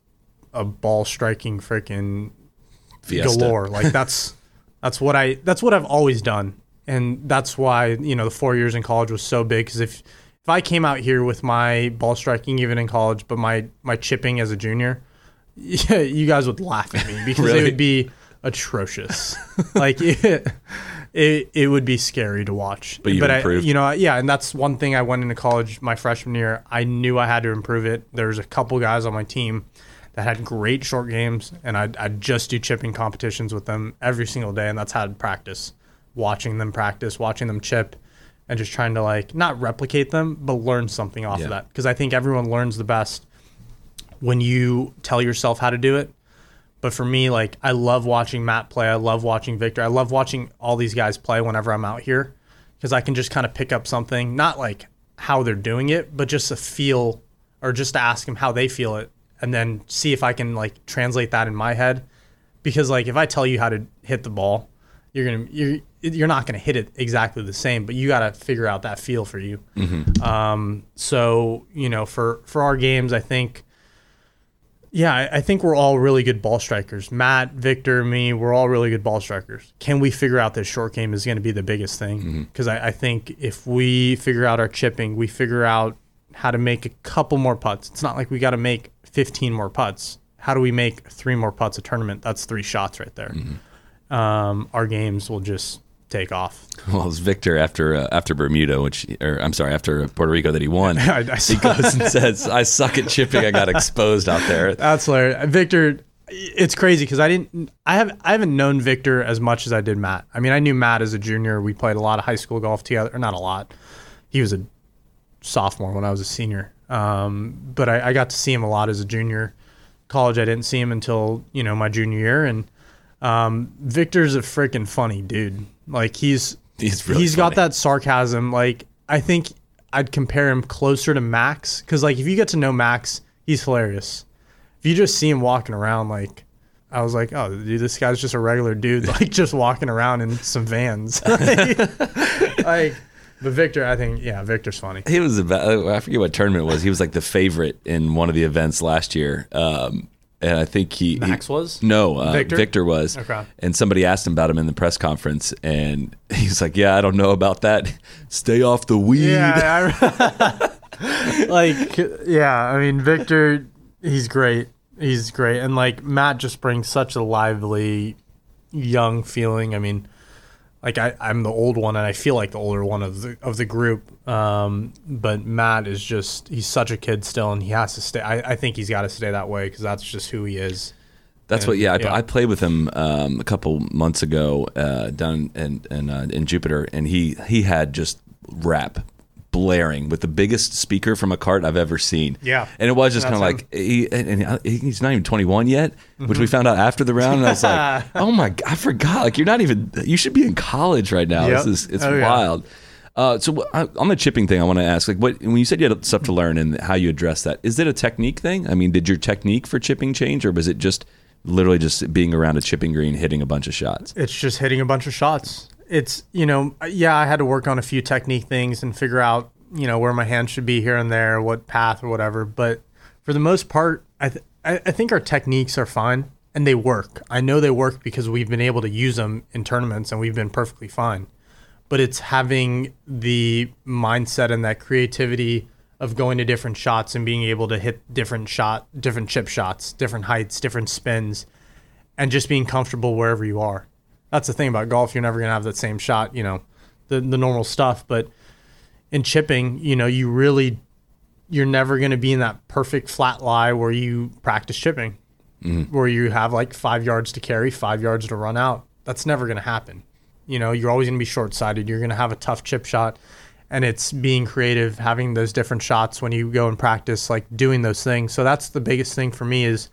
a ball striking freaking Fiesta. galore. Like that's that's what I that's what I've always done, and that's why you know the four years in college was so big. Because if if I came out here with my ball striking even in college, but my my chipping as a junior, yeah, you guys would laugh at me because Really? it would be atrocious. like it, it it would be scary to watch. But you've I, improved. you know, yeah, and that's one thing I went into college my freshman year. I knew I had to improve it. There was a couple guys on my team that had great short games, and I'd, I'd just do chipping competitions with them every single day, and that's how I'd practice, watching them practice, watching them chip, and just trying to like not replicate them, but learn something off Yeah. of that. Because I think everyone learns the best when you tell yourself how to do it. But for me, like I love watching Matt play. I love watching Viktor. I love watching all these guys play whenever I'm out here because I can just kind of pick up something, not like how they're doing it, but just a feel or just to ask them how they feel it and then see if I can like translate that in my head. Because like if I tell you how to hit the ball, you're gonna you're you're not gonna hit it exactly the same, but you got to figure out that feel for you. Um, so you know, for for our games, I think yeah, I, I think we're all really good ball strikers. Matt, Viktor, me, we're all really good ball strikers. Can we figure out this short game is going to be the biggest thing? Because I, I think if we figure out our chipping, we figure out how to make a couple more putts. It's not like we got to make 15 more putts. How do we make three more putts a tournament? That's three shots right there. Um, our games will just take off. Well, it's Viktor after uh, after Bermuda, which or I'm sorry, after Puerto Rico that he won. I, I he goes and says, "I suck at chipping. I got exposed out there." That's hilarious. Viktor, it's crazy because I didn't, I have, I haven't known Viktor as much as I did Matt. I mean, I knew Matt as a junior. We played a lot of high school golf together, or not a lot. He was a sophomore when I was a senior, um, but I, I got to see him a lot as a junior. College, I didn't see him until you know my junior year, and um, Viktor's a freaking funny dude. Like he's He's really he's got that sarcasm. Like I think I'd compare him closer to Max because like if you get to know Max, he's hilarious. If you just see him walking around, like I was like, oh, dude, this guy's just a regular dude, like just walking around in some vans. like, but Viktor, I think, yeah, Viktor's funny. He was about. I forget what tournament it was. He was like the favorite in one of the events last year. Um, and I think he Max he- was? no uh, Viktor? Viktor? was. Okay. And somebody asked him about him in the press conference, and he's like, "Yeah, I don't know about that. Stay off the weed." Yeah, I, like yeah. I mean, Viktor, he's great. He's great, and like Matt just brings such a lively, young feeling. I mean, like I, I'm the old one, and I feel like the older one of the of the group. Um, but Matt is just he's such a kid still, and he has to stay. I, I think he's got to stay that way because that's just who he is. That's what. And, Yeah, I, yeah. I played with him um, a couple months ago uh, down in in, uh, in Jupiter, and he he had just rap blaring with the biggest speaker from a cart I've ever seen. Yeah. and it was just kind of like he, and, and he's not even 21 yet, which we found out after the round, and I was like, oh my, god, I forgot. Like you're not even. You should be in college right now. Yep. This is it's Oh, yeah. wild. Uh, so I- on the chipping thing, I want to ask, like, what when you said you had stuff to learn and how you address that, is it a technique thing? I mean, did your technique for chipping change, or was it just literally just being around a chipping green, hitting a bunch of shots? It's just hitting a bunch of shots. It's, you know, yeah, I had to work on a few technique things and figure out, you know, where my hand should be here and there, what path or whatever. But for the most part, I, th- I, think our techniques are fine and they work. I know they work because we've been able to use them in tournaments and we've been perfectly fine. But it's having the mindset and that creativity of going to different shots and being able to hit different shot, different chip shots, different heights, different spins and just being comfortable wherever you are. That's the thing about golf. You're never going to have that same shot, you know, the, the normal stuff. But in chipping, you know, you really, you're never going to be in that perfect flat lie where you practice chipping, mm-hmm. where you have like five yards to carry, five yards to run out. That's never going to happen. You know, you're always going to be short sighted. You're going to have a tough chip shot. And it's being creative, having those different shots when you go and practice, like doing those things. So that's the biggest thing for me is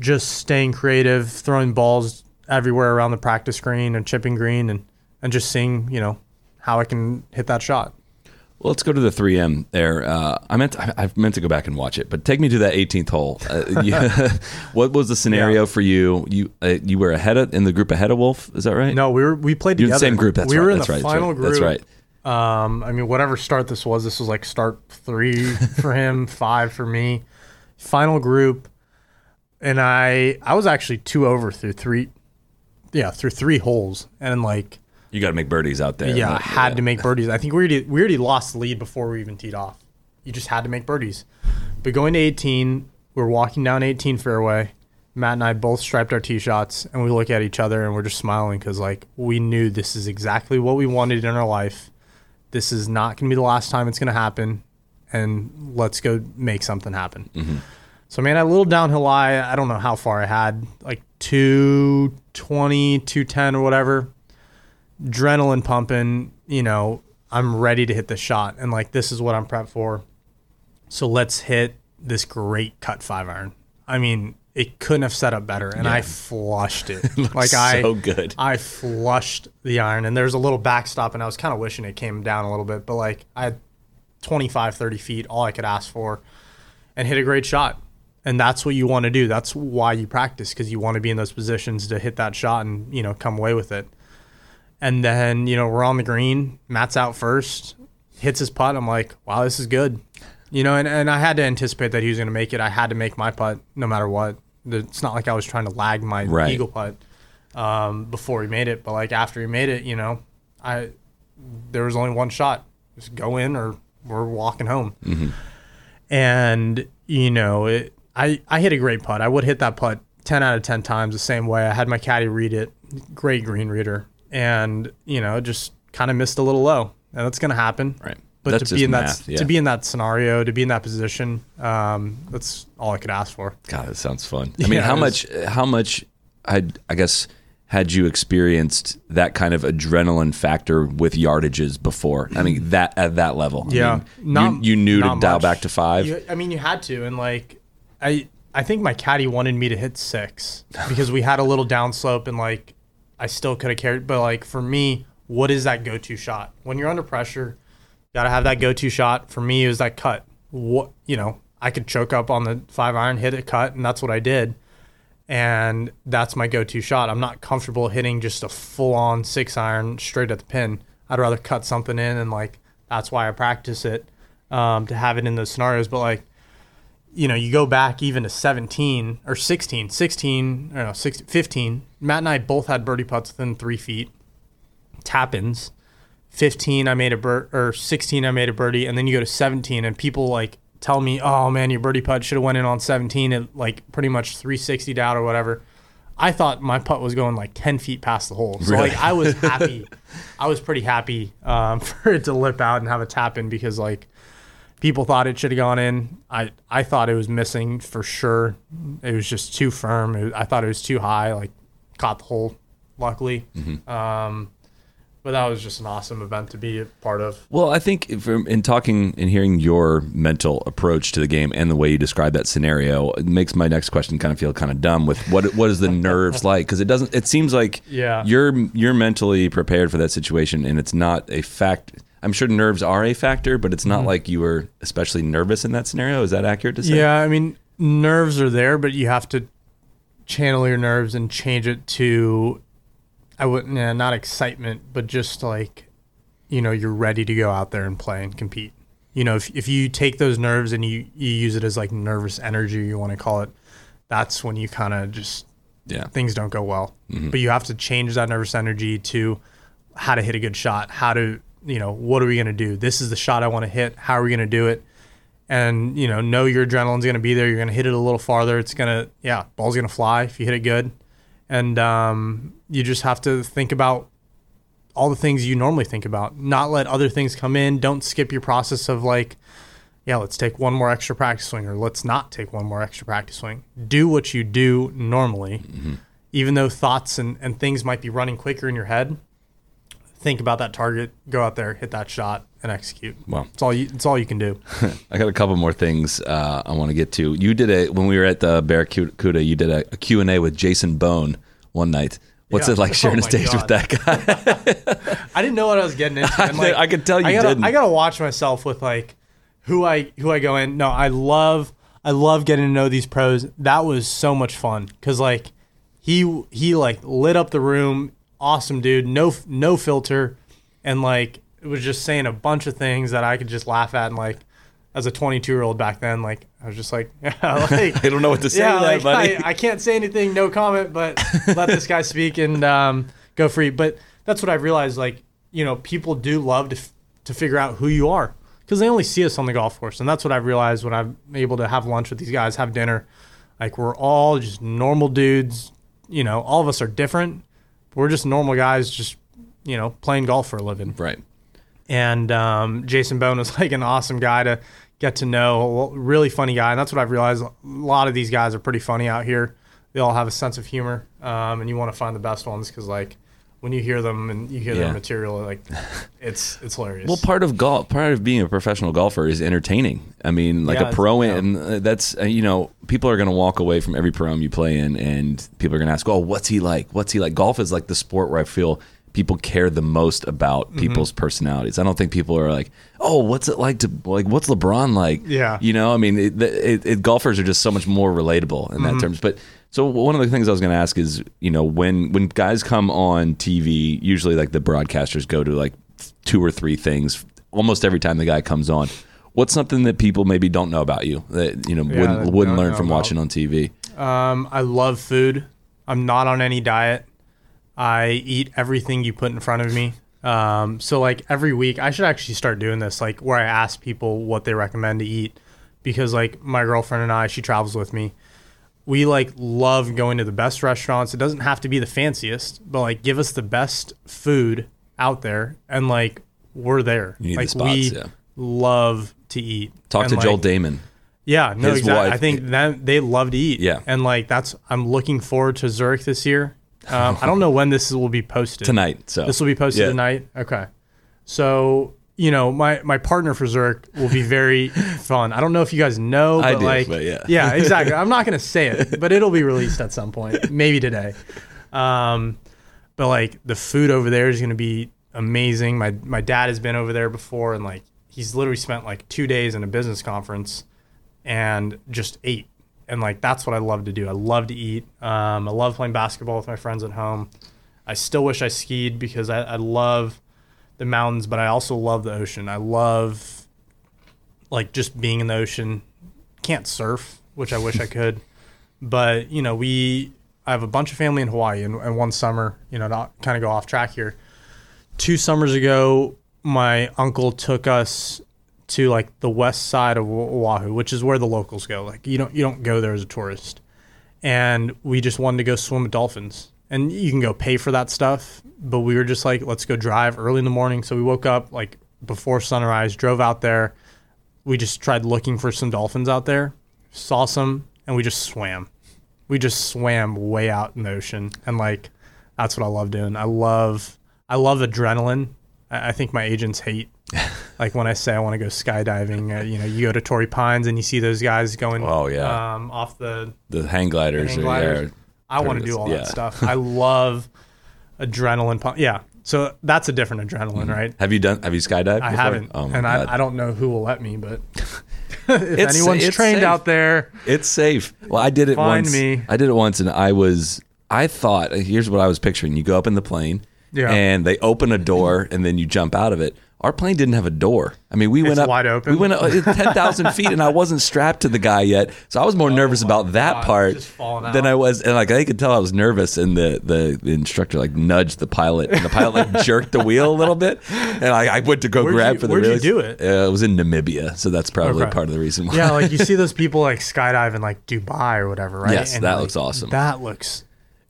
just staying creative, throwing balls everywhere around the practice green and chipping green, and and just seeing you know how I can hit that shot. Well, let's go to the 3M there. Uh, I meant I, I meant to go back and watch it, but take me to that 18th hole. Uh, what was the scenario Yeah. for you? You uh, you were ahead of in the group ahead of Wolff. Is that right? No, we were we played You're together. the same group. That's we right. were in that's the right. final that's group. That's right. Um, I mean, whatever start this was, this was like start three for him, five for me. Final group, and I I was actually two over through three, yeah, through three holes, and like You got to make birdies out there. Yeah, had to make birdies. I think we already we already lost the lead before we even teed off. You just had to make birdies. But going to 18, we're walking down 18 fairway. Matt and I both striped our tee shots, and we look at each other and we're just smiling because like we knew this is exactly what we wanted in our life. This is not going to be the last time it's going to happen, and let's go make something happen. Mm-hmm. So man, a little downhill lie. I don't know how far I had, like 220, 210 or whatever adrenaline pumping, you know, I'm ready to hit the shot and like this is what I'm prepped for. So let's hit this great cut five iron. I mean, it couldn't have set up better and I flushed it. like I so good. I flushed the iron and there's a little backstop and I was kind of wishing it came down a little bit, but like I had 25 30 feet all I could ask for and hit a great shot. And that's what you want to do. That's why you practice because you want to be in those positions to hit that shot and, you know, come away with it. And then, you know, we're on the green. Matt's out first, hits his putt. I'm like, wow, this is good. You know, and, and I had to anticipate that he was going to make it. I had to make my putt no matter what. It's not like I was trying to lag my Right. eagle putt um, before he made it. But like after he made it, you know, I there was only one shot. Just go in or we're walking home. And, you know, it, I, I hit a great putt. I would hit that putt 10 out of 10 times the same way. I had my caddy read it. Great green reader. And, you know, just kind of missed a little low. And that's going to happen. Right. But That's to be in math, that yeah. to be in that scenario, to be in that position, um, that's all I could ask for. God, that sounds fun. I mean, Yeah, how much? How much? Had I guess had you experienced that kind of adrenaline factor with yardages before? I mean, that at that level. I Yeah, mean, not- you, you knew to not dial much. back to five. You, I mean, you had to, and like, I I think my caddy wanted me to hit six because we had a little downslope, and like, I still could have carried. But like for me, what is that go-to shot when you're under pressure? You gotta have that go-to shot. For me, it was that cut. What you know, I could choke up on the five iron, hit a cut, and that's what I did. And that's my go-to shot. I'm not comfortable hitting just a full-on six iron straight at the pin. I'd rather cut something in, and like that's why I practice it um, to have it in those scenarios. But like you know, you go back even to 17 or 16, 16, I don't know, 16, 15. Matt and I both had birdie putts within three feet, tap ins. 15, I made a bird, or 16, I made a birdie, and then you go to 17, and people like tell me, "Oh man, your birdie putt should have went in on 17 and like pretty much 360 out or whatever." I thought my putt was going like 10 feet past the hole, so Really? like I was happy. I was pretty happy um, for it to lip out and have a tap in because like people thought it should have gone in. I I thought it was missing for sure. It was just too firm. I thought it was too high. Like caught the hole, luckily. Um, but that was just an awesome event to be a part of. Well, I think from in talking and hearing your mental approach to the game and the way you describe that scenario, it makes my next question kind of feel kind of dumb. With what what is the nerves like? Because it doesn't. It seems like Yeah. you're you're mentally prepared for that situation, and it's not a fact. I'm sure nerves are a factor, but it's not mm-hmm. like you were especially nervous in that scenario. Is that accurate to say? Yeah, I mean, nerves are there, but you have to channel your nerves and change it to, I wouldn't, yeah, not excitement, but just like, you know, you're ready to go out there and play and compete. You know, if, if you take those nerves and you, you use it as like nervous energy, you want to call it, that's when you kind of just, Yeah. things don't go well. Mm-hmm. But you have to change that nervous energy to how to hit a good shot, how to, you know, what are we going to do? This is the shot I want to hit. How are we going to do it? And, you know, know your adrenaline's going to be there. You're going to hit it a little farther. It's going to, yeah, ball's going to fly if you hit it good. And um, you just have to think about all the things you normally think about, not let other things come in. Don't skip your process of like, yeah, let's take one more extra practice swing or let's not take one more extra practice swing. Do what you do normally, even though thoughts and, and things might be running quicker in your head. Think about that target, go out there, hit that shot, and execute. Well. it's all you. It's all you can do. I got a couple more things uh, I want to get to. You did a when we were at the Barracuda. You did a, a Q and A with Jason Bone one night. What's Yeah. it like Oh sharing a my stage with that guy? I didn't know what I was getting into. and, I- I could tell you I gotta, didn't. I gotta watch myself with like who I who I go in. No, I love I love getting to know these pros. That was so much fun because like he he like lit up the room. Awesome dude. No no filter, and like it was just saying a bunch of things that I could just laugh at and like. As a 22 year old back then, like I was just like, yeah, like I don't know what to say yeah, like, buddy. I, I can't say anything, no comment, but let this guy speak and um, go free. But that's what I realized. Like, you know, people do love to, f- to figure out who you are because they only see us on the golf course. And that's what I've realized when I'm able to have lunch with these guys, have dinner. Like, we're all just normal dudes. You know, all of us are different. We're just normal guys, just, you know, playing golf for a living right. and um, Jason Bone was like an awesome guy to get to know, really funny guy, and that's what I've realized. A lot of these guys are pretty funny out here. They all have a sense of humor, um, and you want to find the best ones because like when you hear them and you hear Yeah. their material, like it's it's hilarious. Well, part of golf, part of being a professional golfer is entertaining. I mean, like Yeah, a pro, yeah. and uh, that's uh, you know, people are going to walk away from every pro you play in, and people are going to ask, "Oh, what's he like? What's he like?" Golf is like the sport where I feel people care the most about Mm-hmm. people's personalities. I don't think people are like, "Oh, what's it like to like? What's LeBron like?" Yeah. you know, I mean, it, it, it, golfers are just so much more relatable in Mm-hmm. that terms, but. So one of the things I was going to ask is, you know, when when guys come on TV, usually like the broadcasters go to like two or three things almost every time the guy comes on. What's something that people maybe don't know about you that you know Yeah, wouldn't wouldn't learn from about. watching on TV? Um, I love food. I'm not on any diet. I eat everything you put in front of me. Um, so like every week, I should actually start doing this, like where I ask people what they recommend to eat, because like my girlfriend and I, she travels with me. We like love going to the best restaurants. It doesn't have to be the fanciest, but like give us the best food out there, and like we're there. You need the like spots, we yeah. love to eat. Talk And, to Joel Dahmen. yeah, no, His exactly. wife- I think that they love to eat. Yeah. and like that's I'm looking forward to Zurich this year. Um, I don't know when this will be posted Tonight, so. This will be posted Yeah. tonight. Okay, so you know my my partner for Zurich will be very fun. I don't know if you guys know, but do, like but yeah. yeah, exactly. I'm not gonna say it, but it'll be released at some point, maybe today. Um, but like the food over there is gonna be amazing. My my dad has been over there before, and like he's literally spent like two days in a business conference and just ate. And like that's what I love to do. I love to eat. Um, I love playing basketball with my friends at home. I still wish I skied because I, I love the mountains, but I also love the ocean. I love like just being in the ocean, can't surf, which I wish I could. But you know, we I have a bunch of family in Hawaii, and, and one summer, you know, not kind of go off track here. Two summers ago, my uncle took us to like the west side of Oahu, which is where the locals go. Like you don't you don't go there as a tourist, and we just wanted to go swim with dolphins. And you can go pay for that stuff, but we were just like, let's go drive early in the morning. So we woke up like before sunrise, drove out there. We just tried looking for some dolphins out there, saw some, and we just swam. We just swam way out in the ocean, and like that's what I love doing. I love I love adrenaline. I I think my agents hate like when I say I want to go skydiving. Uh, you know, you go to Torrey Pines and you see those guys going. Oh, yeah. um, off the The hang gliders. hang are- yeah, I want to do all Yeah. that stuff. I love adrenaline pump. Yeah, so that's a different adrenaline, mm-hmm. right? Have you done? Have you skydived? I before? haven't, Oh and I, I don't know who will let me, but if It's- anyone's it's trained safe. out there, It's safe. Well, I did it Find once. me. I did it once, and I was. I thought. Here's what I was picturing: you go up in the plane, Yeah. and they open a door, and then you jump out of it. Our plane didn't have a door. I mean, we went up wide open? We went up ten thousand feet, and I wasn't strapped to the guy yet, so I was more nervous about that Oh God, part than. I was. And like I could tell, I was nervous, and the, the the instructor like nudged the pilot, and the pilot like jerked the wheel a little bit, and I, I went to go Where'd grab you- for the. where'd you do it? Uh, it was in Namibia, so that's probably Okay. part of the reason why. yeah, like you see those people like skydive in like Dubai or whatever, right? Yes, that like, looks awesome. That looks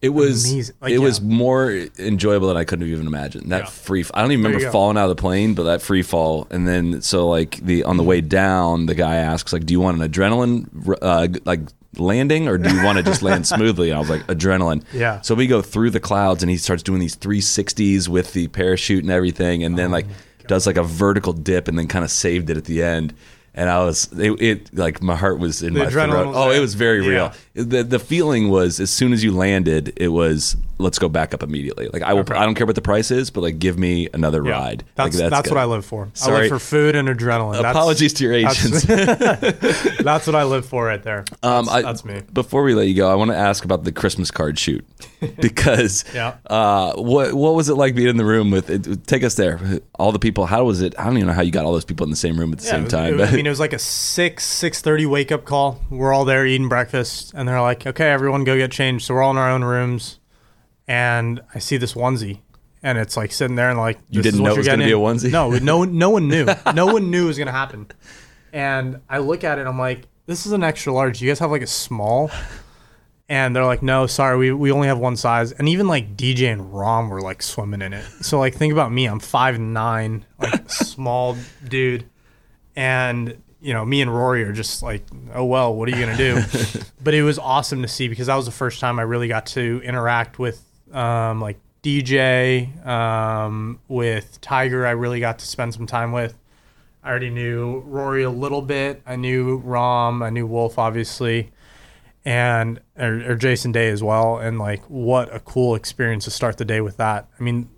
It was Amazing. Like, it was more enjoyable than I could have even imagined. That Yeah. free, I don't even remember falling out of the plane, but that free fall, and then so like the on the way down, the guy asks like, "Do you want an adrenaline uh, like landing, or do you want to just land smoothly?" And I was like, "Adrenaline." Yeah. So we go through the clouds, and he starts doing these 360s with the parachute and everything, and Oh then like does like a vertical dip, and then kind of saved it at the end. And I was it, it like my heart was in The my throat. Oh, there. it was very real the the feeling was as soon as you landed, it was let's go back up immediately. Like I will, I don't care what the price is, but like give me another yeah. ride. That's like, that's, good. what I live for. I live for food and adrenaline. That's- Apologies to your agents. That's what I live for right there. That's, Um, I- that's me. Before we let you go, I want to ask about the Christmas card shoot because Yeah. uh, what what was it like being in the room with? It, take us there. All the people. How was it? I don't even know how you got all those people in the same room at the Yeah, same time. it I mean, it was like a six six thirty wake up call. We're all there eating breakfast, and they're like, "Okay, everyone, go get changed." So we're all in our own rooms, and I see this onesie, and it's like sitting there, and like You didn't what know it was gonna getting be a onesie? No, no, no one knew. No one knew it was gonna happen. And I look at it, I'm like, "This is an extra large. Do you guys have like a small?" And they're like, no, sorry, we, we only have one size. And even like DJ and Rahm were like swimming in it. So like think about me, I'm five nine, like small dude. And you know, me and Rory are just like, oh well, what are you gonna do? but it was awesome to see because that was the first time I really got to interact with um, like DJ, um, with Tiger. I really got to spend some time with. I already knew Rory a little bit. I knew Rahm. I knew Wolff, obviously and or, or Jason Day as well. And like, what a cool experience to start the day with that. I mean,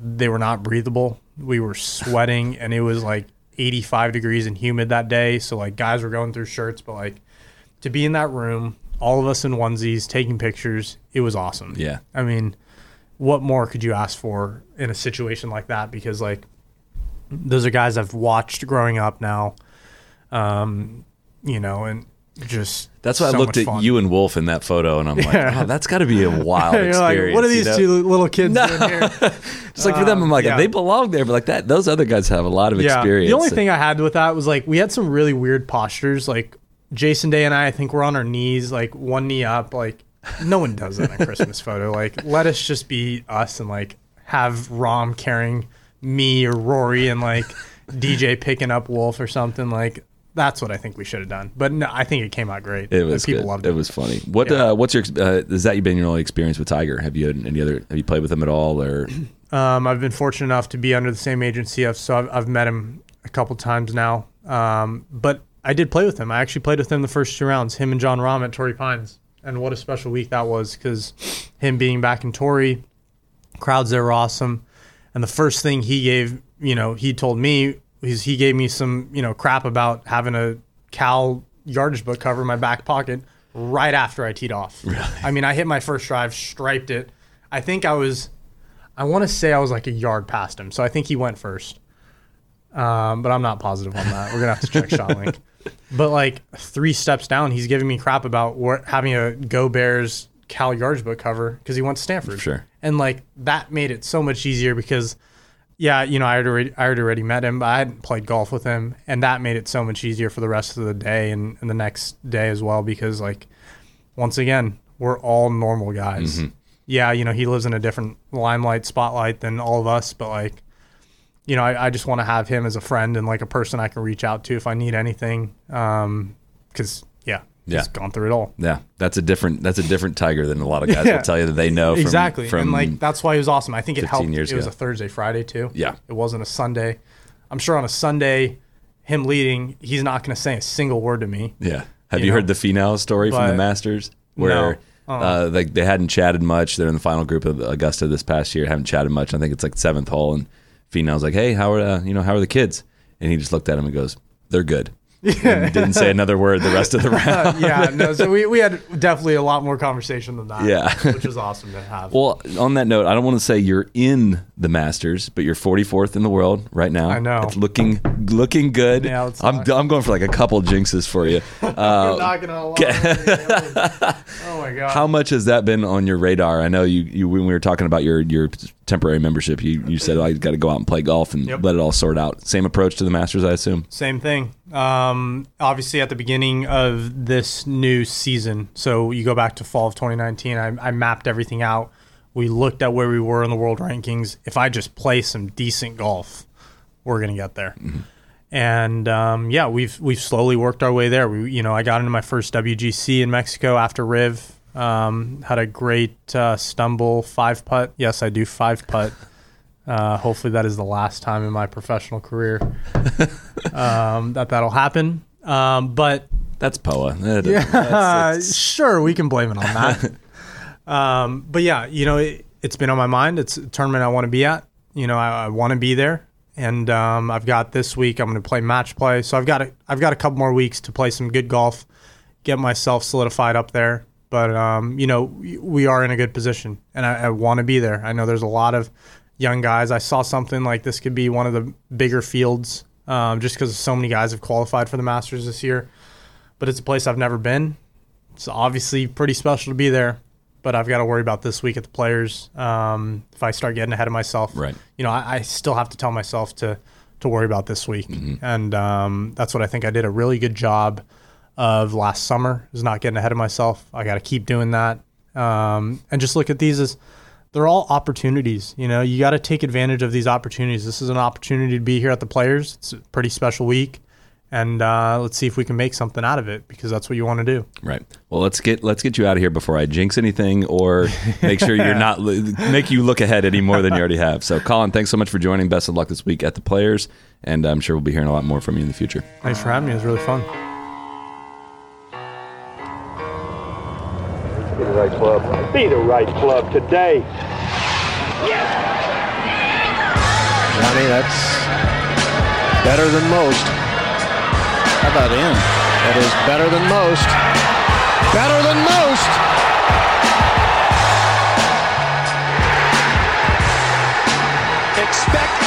they were not breathable. We were sweating, and it was like 85 degrees and humid that day. So like, guys were going through shirts, but like, to be in that room, all of us in onesies taking pictures, it was awesome. Yeah. I mean, what more could you ask for in a situation like that? Because like, those are guys I've watched growing up now. Um, you know, and just That's why so I looked at fun. you and Wolff in that photo, and I'm like, Yeah. oh, that's got to be a wild experience. like, what are you these know? two little kids doing here? Just like for them, I'm like, yeah. they belong there, but like that, those other guys have a lot of yeah. experience. The only thing I had with that was like we had some really weird postures. Like Jason Day and I, I think we're on our knees, like one knee up. Like no one does that in a Christmas photo. Like let us just be us and like have Rahm carrying me or Rory and like DJ picking up Wolff or something. Like that's what I think we should have done. But no, I think it came out great. It was people good. loved it. It was funny. What Yeah. uh, what's your uh, has that you've been your only experience with Tiger? Have you had any other? Have you played with him at all? Or Um, I've been fortunate enough to be under the same agency, I've, so I've, I've met him a couple times now. Um, but I did play with him. I actually played with him the first two rounds, him and Jon Rahm at Torrey Pines. And what a special week that was because him being back in Torrey, crowds there were awesome. And the first thing he gave, you know, he told me is he gave me some, you know, crap about having a Cal yardage book cover in my back pocket right after I teed off. Really? I mean, I hit my first drive, striped it. I think I was, I want to say I was like a yard past him. So I think he went first. Um, but I'm not positive on that. We're gonna have to check ShotLink. But like three steps down, he's giving me crap about where, having a Go Bears Cal Yards book cover because he went to Stanford. Sure. And like that made it so much easier because, yeah, you know, I had already, I had already met him, but I hadn't played golf with him, and that made it so much easier for the rest of the day and, and the next day as well because like, once again, we're all normal guys. Mm-hmm. Yeah, you know, he lives in a different limelight spotlight than all of us, but like, you know, I, I just want to have him as a friend and like a person I can reach out to if I need anything. Um, because yeah, Yeah. he's gone through it all. Yeah, that's a different that's a different tiger than a lot of guys Yeah. will tell you that they know. From, exactly, From and like that's why he was awesome. I think it helped. years it was a Thursday, Friday too. Yeah. it wasn't a Sunday. I'm sure on a Sunday, him leading, he's not going to say a single word to me. yeah. Have you, you know, heard the Finau story from the Masters where? No. Uh, like they hadn't chatted much. They're in the final group of Augusta this past year. Haven't chatted much. I think it's like seventh hole, and Finau's like, "Hey, how are uh, you know how are the kids?" And he just looked at him and goes, "They're good." And didn't say another word the rest of the round. yeah, no. So we, we had definitely a lot more conversation than that. Yeah. which was awesome to have. Well, on that note, I don't want to say you're in the Masters, but you're 44th in the world right now. I know. It's looking looking good. Yeah, it's I'm I'm going for like a couple jinxes for you. You're Uh, not gonna lie. oh my god. how much has that been on your radar? I know you, you when we were talking about your your temporary membership, you, you said oh, I got to go out and play golf and Yep. let it all sort out. Same approach to the Masters, I assume. Same thing. Um, obviously, at the beginning of this new season, so you go back to fall of 2019, I, I mapped everything out. We looked at where we were in the world rankings. If I just play some decent golf, we're gonna get there. And um, yeah, we've we've slowly worked our way there. We, you know, I got into my first WGC in Mexico after Riv. Um, had a great uh, stumble five putt. Yes, I do five putt. Uh, hopefully, that is the last time in my professional career um, that that'll happen. Um, but That's Poa. Eh, yeah, that's- sure, we can blame it on that. um, but yeah, you know, it, it's been on my mind. It's a tournament I want to be at. You know, I, I want to be there, and um, I've got this week. I'm going to play match play, so I've got a, I've got a couple more weeks to play some good golf, get myself solidified up there. But um, you know, we- are in a good position, and I, I want to be there. I know there's a lot of young guys. I saw something like this could be one of the bigger fields, um, just because so many guys have qualified for the Masters this year but it's a place I've never been. It's obviously pretty special to be there, but I've got to worry about this week at the players. Um, if I start getting ahead of myself, Right. You know, I, I still have to tell myself to to worry about this week, and um, that's what I think I did a really good job of last summer. Is not getting ahead of myself. I got to keep doing that, um, and just look at these as they're all opportunities. You know, you got to take advantage of these opportunities. This is an opportunity to be here at the players. It's a pretty special week, and uh, let's see if we can make something out of it because that's what you want to do. Right. Well, let's get let's get you out of here before I jinx anything or make sure you're not make you look ahead any more than you already have. So, Collin, thanks so much for joining. Best of luck this week at the Players, and I'm sure we'll be hearing a lot more from you in the future. Thanks for having me. It was really fun. Be the right club. Be the right club today. Johnny, that's better than most. How about him? That is better than most. Better than most. Expect